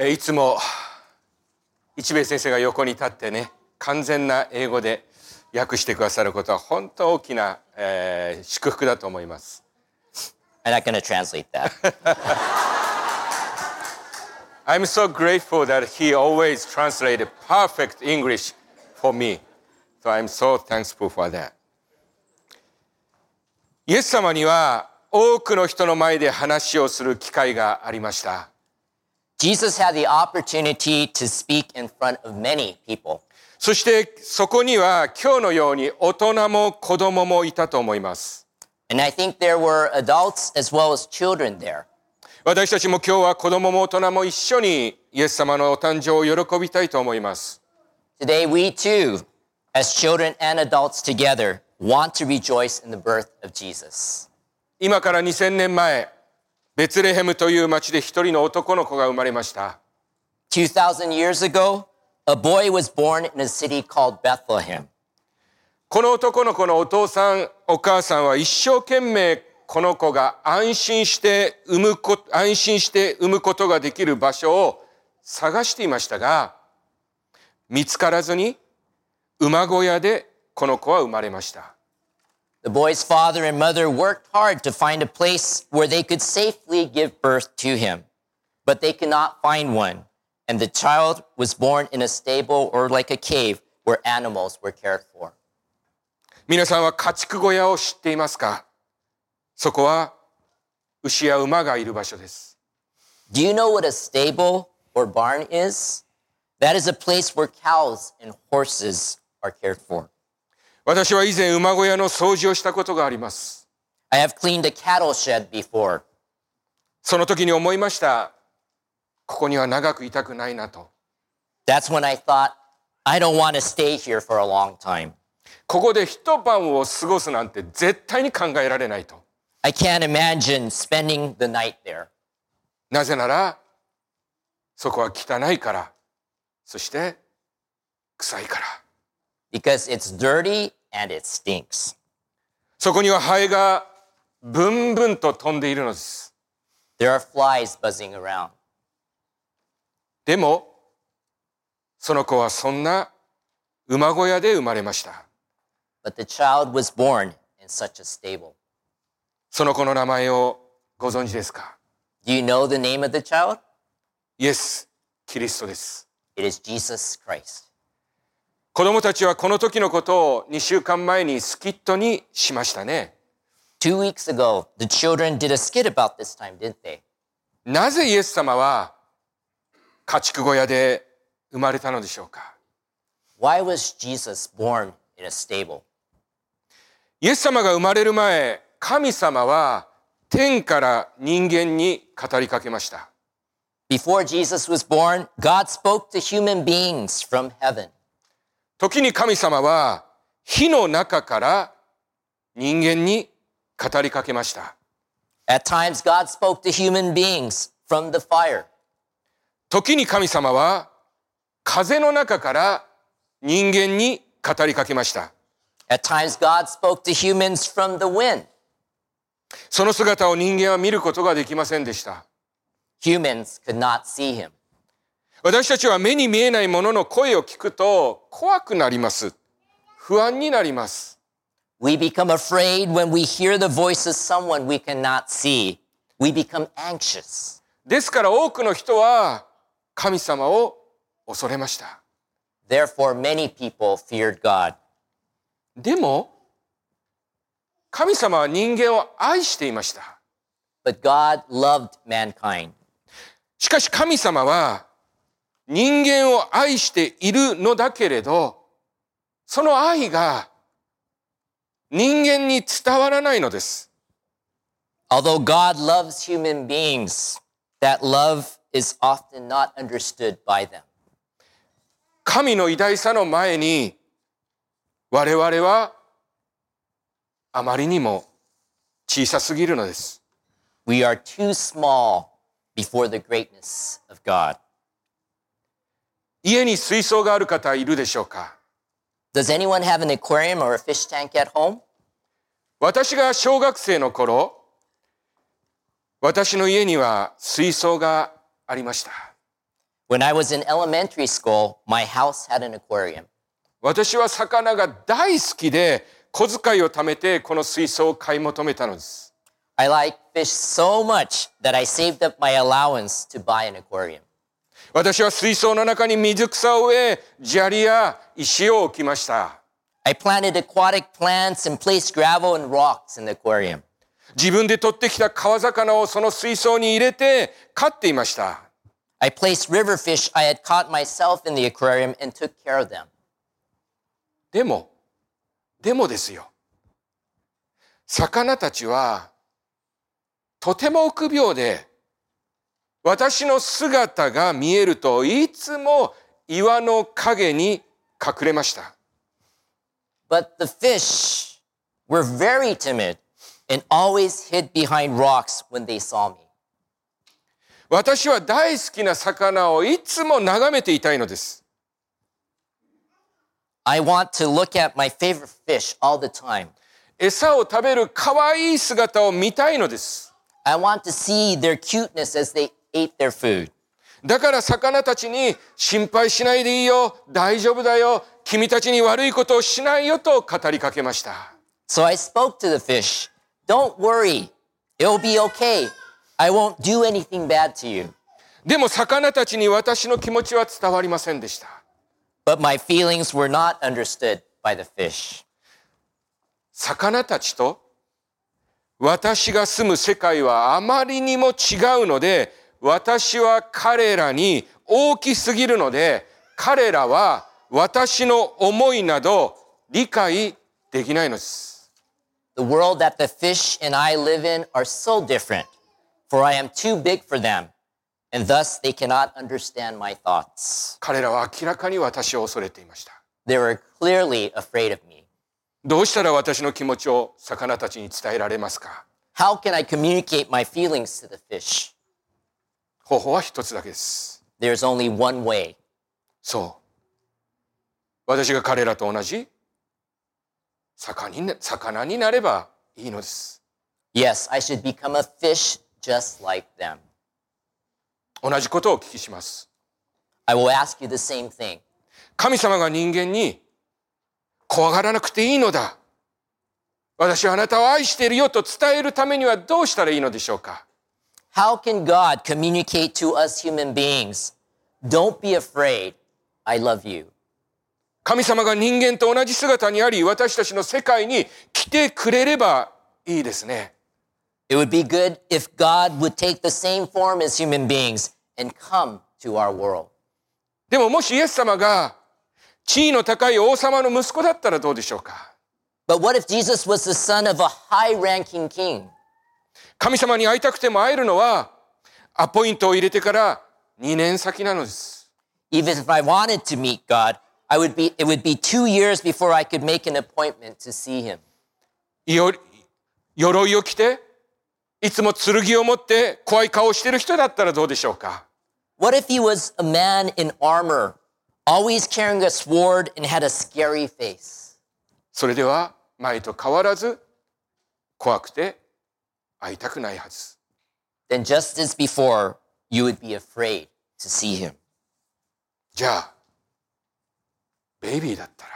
えーいつも一兵衛先生が横に立ってね完全な英語で訳してくださることは本当大きな、えー祝福だと思います I'm not to translate that. I'm so grateful that he always translated perfect English for me. So I'm so thankful for that. イエス様には多くの人の前で話をする機会がありました。Jesus had the opportunity to speak in front of many people. そしてそこには今日のように大人も子供もいたと思います。 And I think there were adults as well as children there. 私たちも今日は子供も大人も一緒にイエス様のお誕生を喜びたいと思います。 Today, we too, as children and adults together, want to rejoice in the birth of Jesus. 今から2000年前、 ベツレヘムという町で一人の男の子が生まれました。2,000 years ago, a boy was born in a city called Bethlehem. この男の子のお父さん、お母さんは一生懸命この子が安心して産むこ、安心して産むことができる場所を探していましたが、見つからずに馬小屋でこの子は生まれました。The boy's father and mother worked hard to find a place where they could safely give birth to him, but they could not find one. And the child was born in a stable or like a cave where animals were cared for. 皆さんは家畜小屋を知っていますかそこは牛や馬がいる場所です。 Do you know what a stable or barn is? That is a place where cows and horses are cared for. 私は以前馬小屋の掃除をしたことがあります。I have cleaned a cattle shed before. その時に思いました。ここには長くいたくないなと。That's when I thought, I don't want to stay here for a long time. ここで一晩を過ごすなんて絶対に考えられないと。I can't imagine spending the night there. なぜなら、そこは汚いから、そして臭いから。because it's dirty and it stinks. そこにはハエがブンブンと飛んでいるのです。There are flies buzzing around. でも、その子はそんな馬小屋で生まれました。But the child was born in such a stable. その子の名前をご存知ですか Do you know the name of the child? イエス・キリストです。It is Jesus Christ. 子供たちはこの時のことを2週間前にスキットにしましたね。Two weeks ago, the children did a skit about this time, didn't they? なぜイエス様は家畜小屋で生まれたのでしょうか Why was Jesus born in a stable? イエス様が生まれる前、神様は天から人間に語りかけました。Before Jesus was born, God spoke to human beings from heaven. 時に神様は火の中から人間に語りかけました。At times, God spoke to human beings from the fire. 時に神様は風の中から人間に語りかけました。At times, God spoke to humans from the wind. その姿を人間は見ることができませんでした。Humans could not see him. 私たちは目に見えないものの声を聞くと怖くなります。不安になります。We become afraid when we hear the voice of someone we cannot see. We become anxious. ですから多くの人は神様を恐れました。Therefore, many people feared God. でも、神様は人間を愛していました。But God loved mankind. しかし神様は人間を愛しているのだけれど、その愛が人間に伝わらないのです。Although God loves human beings, that love is often not understood by them. 神の偉大さの前に我々はあまりにも小さすぎるのです。We are too small before the greatness of God. 家に水槽がある方いるでしょうか Does anyone have an aquarium or a fish tank at home? 私が小学生の頃、私の家には水槽がありました。When I was in elementary school, my house had an aquarium. 私は魚が大好きで小遣いを貯めてこの水槽を買い求めたのです。I like fish so much that I saved up my allowance to buy an aquarium. 私は水槽の中に水草を植え、砂利や石を置きました。I planted aquatic plants and placed gravel and rocks in the aquarium. 自分で取ってきた川魚をその水槽に入れて飼っていました。I placed river fish I had caught myself in the aquarium and took care of them. でも、でもですよ。魚たちはとても臆病で、私の姿が見えるといつも岩の影に隠れました。But the fish were very timid and always hid behind rocks when they saw me. 私は大好きな魚をいつも眺めていたいのです。I want to look at my favorite fish all the time. 餌を食べる可愛い姿を見たいのです。I want to see their cuteness as they ate their food. だから魚たちに心配しないでいいよ、大丈夫だよ、君たちに悪いことをしないよと語りかけました。So I spoke to the fish. Don't worry. It'll be okay. I won't do anything bad to you. でも魚たちに私の気持ちは伝わりませんでした。But my feelings were not understood by the fish. 魚たちと私が住む世界はあまりにも違うので、私は彼らに大きすぎるので、彼らは私の思いなど理解できないのです。The world that the fish and I live in are so different, for I am too big for them, and thus they cannot understand my thoughts. 彼らは明らかに私を恐れていました。They were clearly afraid of me. どうしたら私の気持ちを魚たちに伝えられますか How can I communicate my feelings to the fish? 方法は一つだけです。There's only one way. そう。私が彼らと同じ魚に魚になればいいのです。Yes, I should become a fish just like them. 同じことをお聞きします。I will ask you the same thing. 神様が人間に怖がらなくていいのだ。私はあなたを愛しているよと伝えるためにはどうしたらいいのでしょうか？How can God communicate to us human beings? Don't be afraid. I love you. 神様が人間と同じ姿にあり私たちの世界に来てくれればいいですね。 It would be good if God would take the same form as human beings and come to our world. でももしイエス様が地位の高い王様の息子だったらどうでしょうか But what if Jesus was the son of a high ranking king? 神様に会いたくても会えるのはアポイントを入れてから2年先なのです。Even if I wanted to meet God, I would be, it would be two years before I could make an appointment to see him. よ鎧を着ていつも剣を持って怖い顔をしてる人だったらどうでしょうか What if he was a man in armor, always carrying a sword and had a scary face? それでは前と変わらず怖くて会いたくないはず。Then just as before, you would be afraid to see him. じゃあベイビーだったら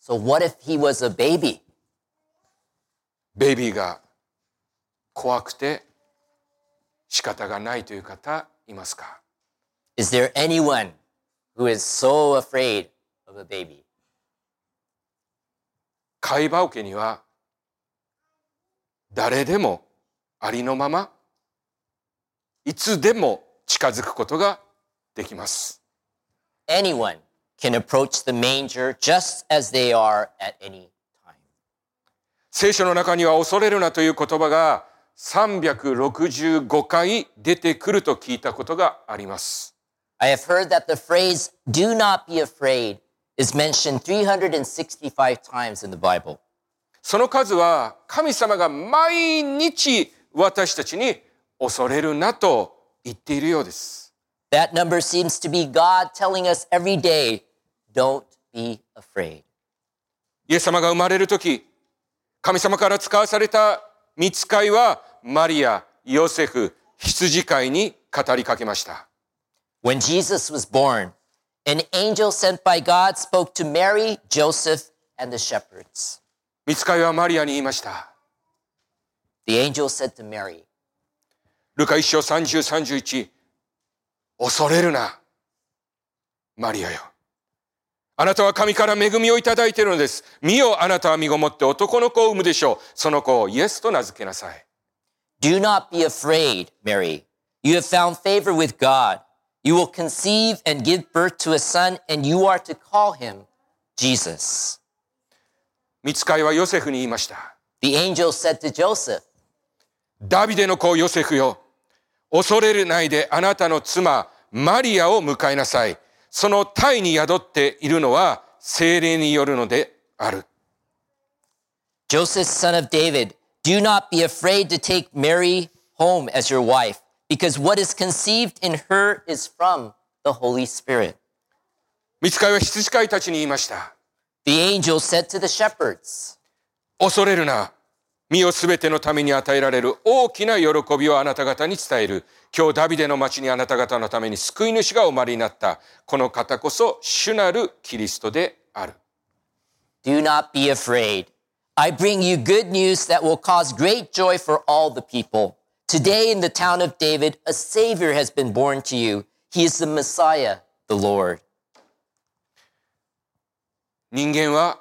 So what if he was a baby? ベイビーが怖くて仕方がないという方いますか Is there anyone who is so afraid of a baby? 貝羽桶には誰でもありのままいつでも近づくことができます。Anyone can approach the manger just as they are at any time. 聖書の中には恐れるなという言葉が365回出てくると聞いたことがあります。I have heard that the phrase, do not be afraid, is mentioned 365 times in the Bible. その数は神様が毎日私たちに恐れるなと言っているようです。That number seems to be God telling us every day, don't be afraid. イエス様が生まれる時神様から使わされた見つかいはマリア、ヨセフ、羊飼いに語りかけました。When Jesus was born, an angel sent by God spoke to Mary, Joseph, and the shepherds. 見つかいはマリアに言いました。The angel said to Mary, ルカ一章30、31。恐れるな。マリアよ。あなたは神から恵みをいただいているのです。見よ、あなたは身ごもって男の子を産むでしょう。その子をイエスと名付けなさい。Do not be afraid, Mary. You have found favor with God. You will conceive and give birth to a son, and you are to call him Jesus. 見つかいはヨセフに言いました。The angel said to Joseph, ダビデの子ヨセフよ。恐れるないであなたの妻マリアを迎えなさい。その胎に宿っているのは精霊によるのである。Joseph, son of David, do not be afraid to take Mary home as your wife, because what is conceived in her is from the Holy Spirit. 見つかいは羊飼いたちに言いました。The angel said to the shepherds, 恐れるな。身をすべてのために与えられる大きな喜びをあなた方に伝える。今日ダビデの町にあなた方のために救い主がお生まれになった。この方こそ主なるキリストである。Do not be afraid. I bring you good news that will cause great joy for all the people. Today in the town of David, a Savior has been born to you. He is the Messiah, the Lord. 人間は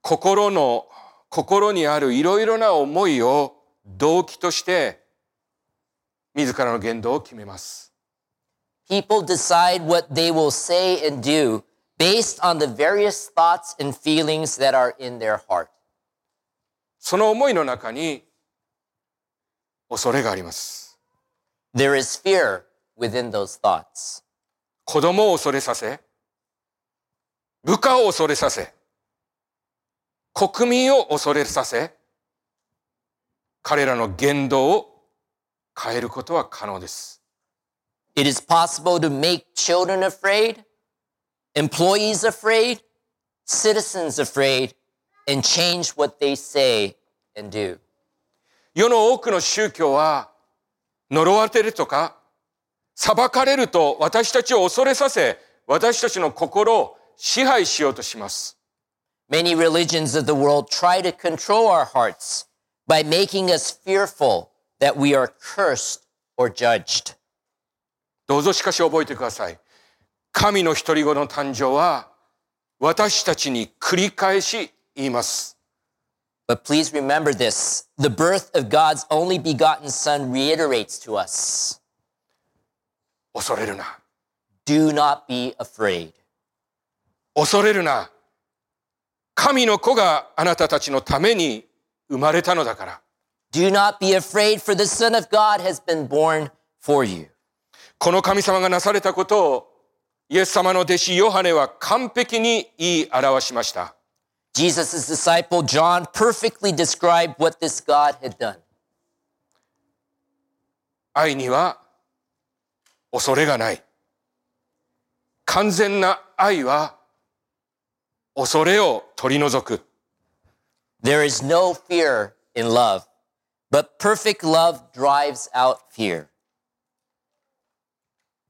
心の心にあるいろいろな思いを動機として自らの言動を決めます。People decide what they will say and do based on the various thoughts and feelings that are in their heart. その思いの中に恐れがあります。There is fear within those thoughts. 子供を恐れさせ、部下を恐れさせ、国民を恐れさせ、彼らの言動を変えることは可能です。It is possible to make children afraid, employees afraid, citizens afraid, and change what they say and do. 世の多くの宗教は呪われるとか裁かれると私たちを恐れさせ私たちの心を支配しようとします。Many religions of the world try to control our hearts by making us fearful that we are cursed or judged. どうぞしかし覚えてください。神の独り子の誕生は私たちに繰り返し言います。But please remember this the birth of God's only begotten Son reiterates to us 恐れるな。do not be afraid. 恐れるな。神の子があなたたちのために生まれたのだから。Do not be afraid, for the Son of God has been born for you. この神様がなされたことをイエス様の弟子ヨハネは完璧に言い表しました。Jesus' disciple John perfectly described what this God had done. 愛には恐れがない。完全な愛は恐れを取り除く。There is no fear in love, but perfect love drives out fear.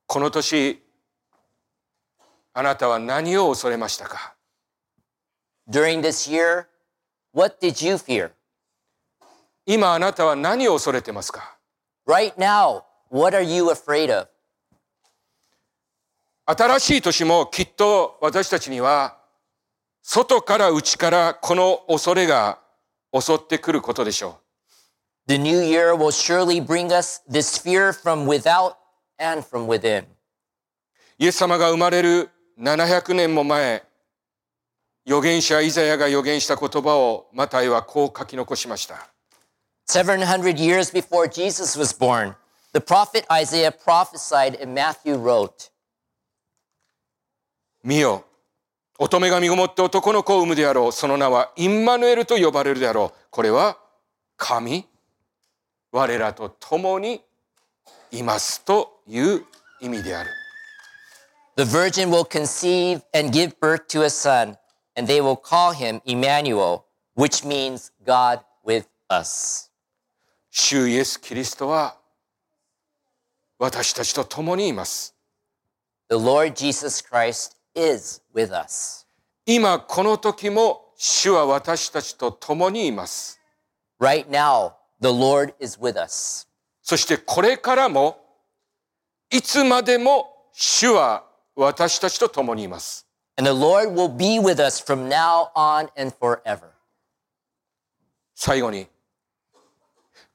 この年、あなたは何を恐れましたか During this year, what did you fear? 今あなたは何を恐れてますか Right now, what are you afraid of? 新しい年もきっと私たちには外から内からこの恐れが襲ってくることでしょう。The new year will surely bring us this fear from without and from within. イエス様が生まれる700年も前、預言者イザヤが預言した言葉をマタイはこう書き残しました。700 years before Jesus was born, the prophet Isaiah prophesied and Matthew wrote, 見よ、乙女が身ごもって男の子を産むであろう。その名はインマヌエルと呼ばれるであろう。これは神、我らと共にいますという意味である。The virgin will conceive and give birth to a son, and they will call him Emmanuel, which means God with us. 主イエス・キリストは私たちと共にいます。The Lord Jesus Christ is with us. 今この時も主は私たちと共にいます。Right now, the Lord is with us. そしてこれからもいつまでも主は私たちと共にいます。And the Lord will be with us from now on and forever. 最後に、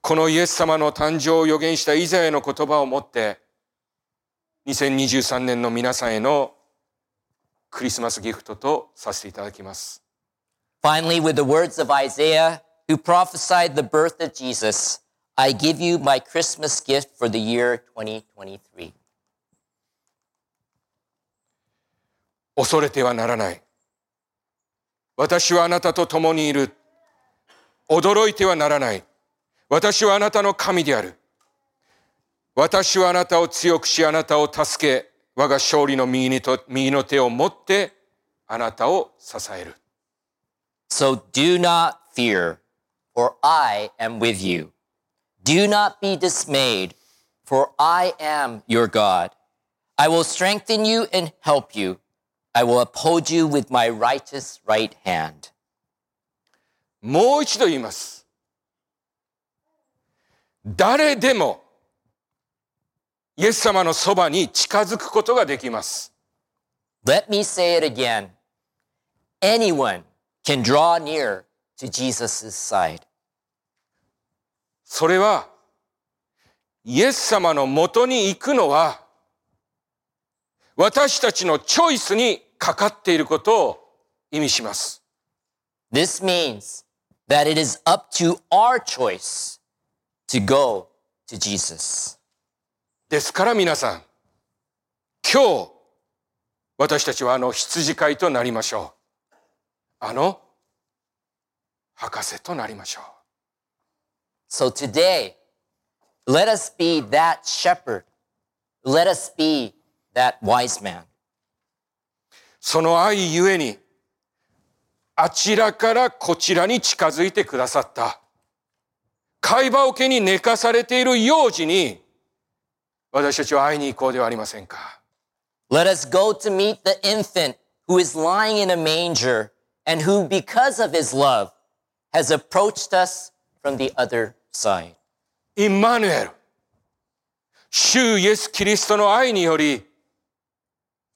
このイエス様の誕生を予言したイザヤの言葉をもって、2023年の皆さんへのクリスマスギフトとさせていただきます。Finally, with the words of Isaiah, who prophesied the birth of Jesus, I give you my Christmas gift for the year 2023. 恐れてはならない。私はあなたと共にいる。驚いてはならない。私はあなたの神である。私はあなたを強くし、あなたを助け、我が勝利の右にと右の手を持って、あなたを支える。So do not fear, for I am with you. Do not be dismayed, for I am your God. I will strengthen you and help you. I will uphold you with my righteous right hand. もう一度言います。誰でも、イエス様のそばに近づくことができます。Let me say it again. Anyone can draw near to Jesus' side. それは、イエス様のもとに行くのは、私たちのチョイスにかかっていることを意味します。This means that it is up to our choice to go to Jesus. ですから皆さん、今日、私たちはあの羊飼いとなりましょう。あの博士となりましょう。So today, let us be that shepherd. Let us be that wise man. その愛ゆえに、あちらからこちらに近づいてくださった。貝羽桶に寝かされている幼児に、私たちは会いに行こうではありませんか。Let us go to meet the infant who is lying in a manger and who, because of his love, has approached us from the other side. インマヌエル。主イエス・キリストの愛により、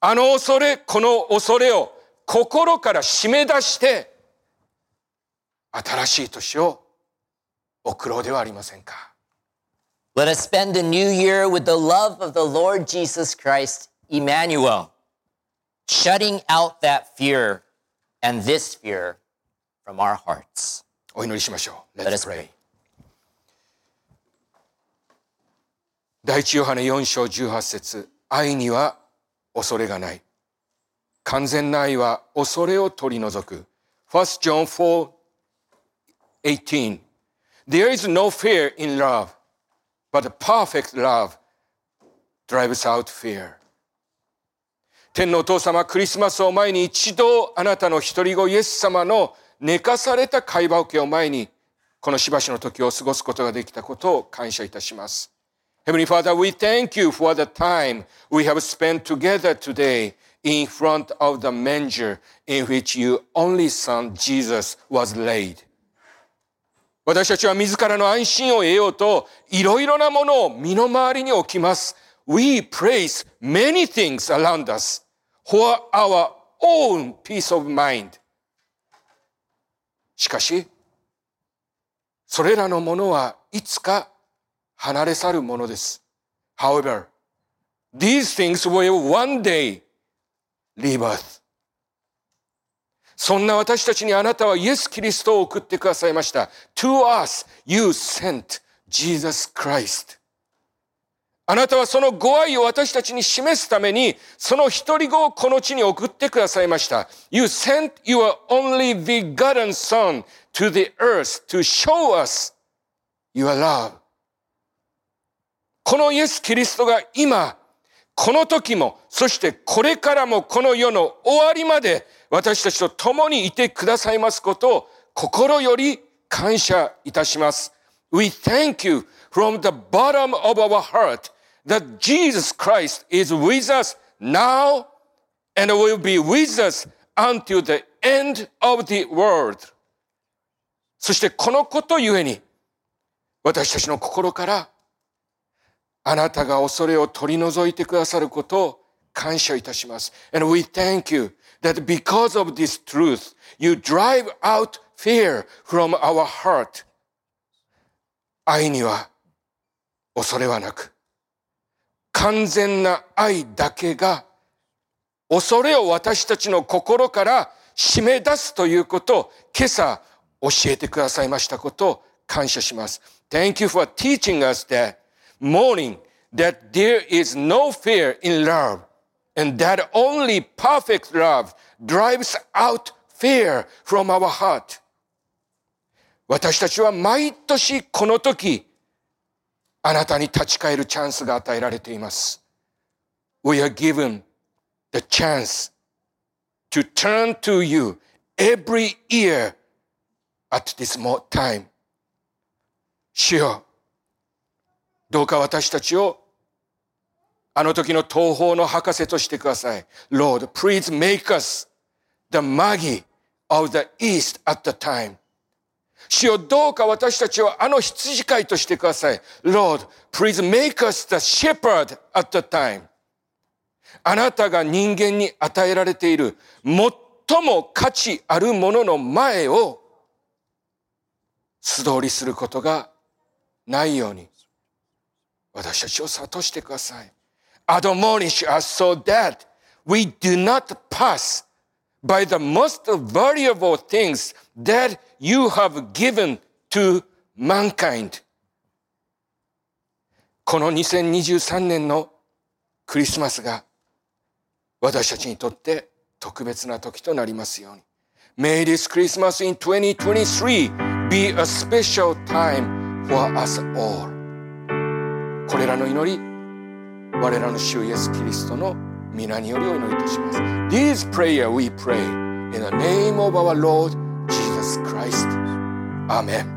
あの恐れ、この恐れを心から締め出して、新しい年を送ろうではありませんか。Let us spend the new year with the love of the Lord Jesus Christ, Emmanuel, shutting out that fear and this fear from our hearts. お祈りしましょう。 Let us pray. 第一ヨハネ4章18節愛には恐れがない。完全な愛は恐れを取り除く。1 John 4 18 There is no fear in love, But perfect love drives out fear. 天のお父様、クリスマスを前に一度あなたの一人子イエス様の寝かされた会話受けを前に、このしばしの時を過ごすことができたことを感謝いたします。Heavenly Father, we thank you for the time we have spent together today in front of the manger in which your only son Jesus was laid. 私たちは自らの安心を得ようと、いろいろなものを身の回りに置きます。We praise many things around us for our own peace of mind. しかし、それらのものはいつか離れ去るものです。However, these things will one day leave us. そんな私たちにあなたはイエス・キリストを送ってくださいました。To us, you sent Jesus Christ. あなたはそのご愛を私たちに示すために、その一人子をこの地に送ってくださいました。You sent your only begotten son to the earth to show us your love. このイエス・キリストが今、この時も、そしてこれからもこの世の終わりまで私たちと共にいてくださいますことを心より感謝いたします。We thank you from the bottom of our heart that Jesus Christ is with us now and will be with us until the end of the world. そしてこのことゆえに、私たちの心からあなたが恐れを取り除いてくださることを感謝いたします。And we thank you that because of this truth, you drive out fear from our heart. 愛には恐れはなく、完全な愛だけが恐れを私たちの心から締め出すということを今朝教えてくださいましたことを感謝します。Thank you for teaching us that morning that there is no fear in love and that only perfect love drives out fear from our heart. 私たちは毎年この時、あなたに立ち返るチャンスが与えられています。We are given the chance to turn to you every year at this time. 主よ どうか私たちをあの時の東方の博士としてください。Lord, please make us the Magi of the East at the time. 主よどうか私たちをあの羊飼いとしてください。Lord, please make us the shepherd at the time. あなたが人間に与えられている最も価値あるものの前を素通りすることがないように私たちを諭してください。Admonish us so that we do not pass by the most valuable things that you have given to mankind. この2023年のクリスマスが私たちにとって特別な時となりますように。May this Christmas in 2023 be a special time for us all. これらの祈り我らの主イエス・キリストの皆によりお祈りいたします This prayer we pray in the name of our Lord Jesus Christ Amen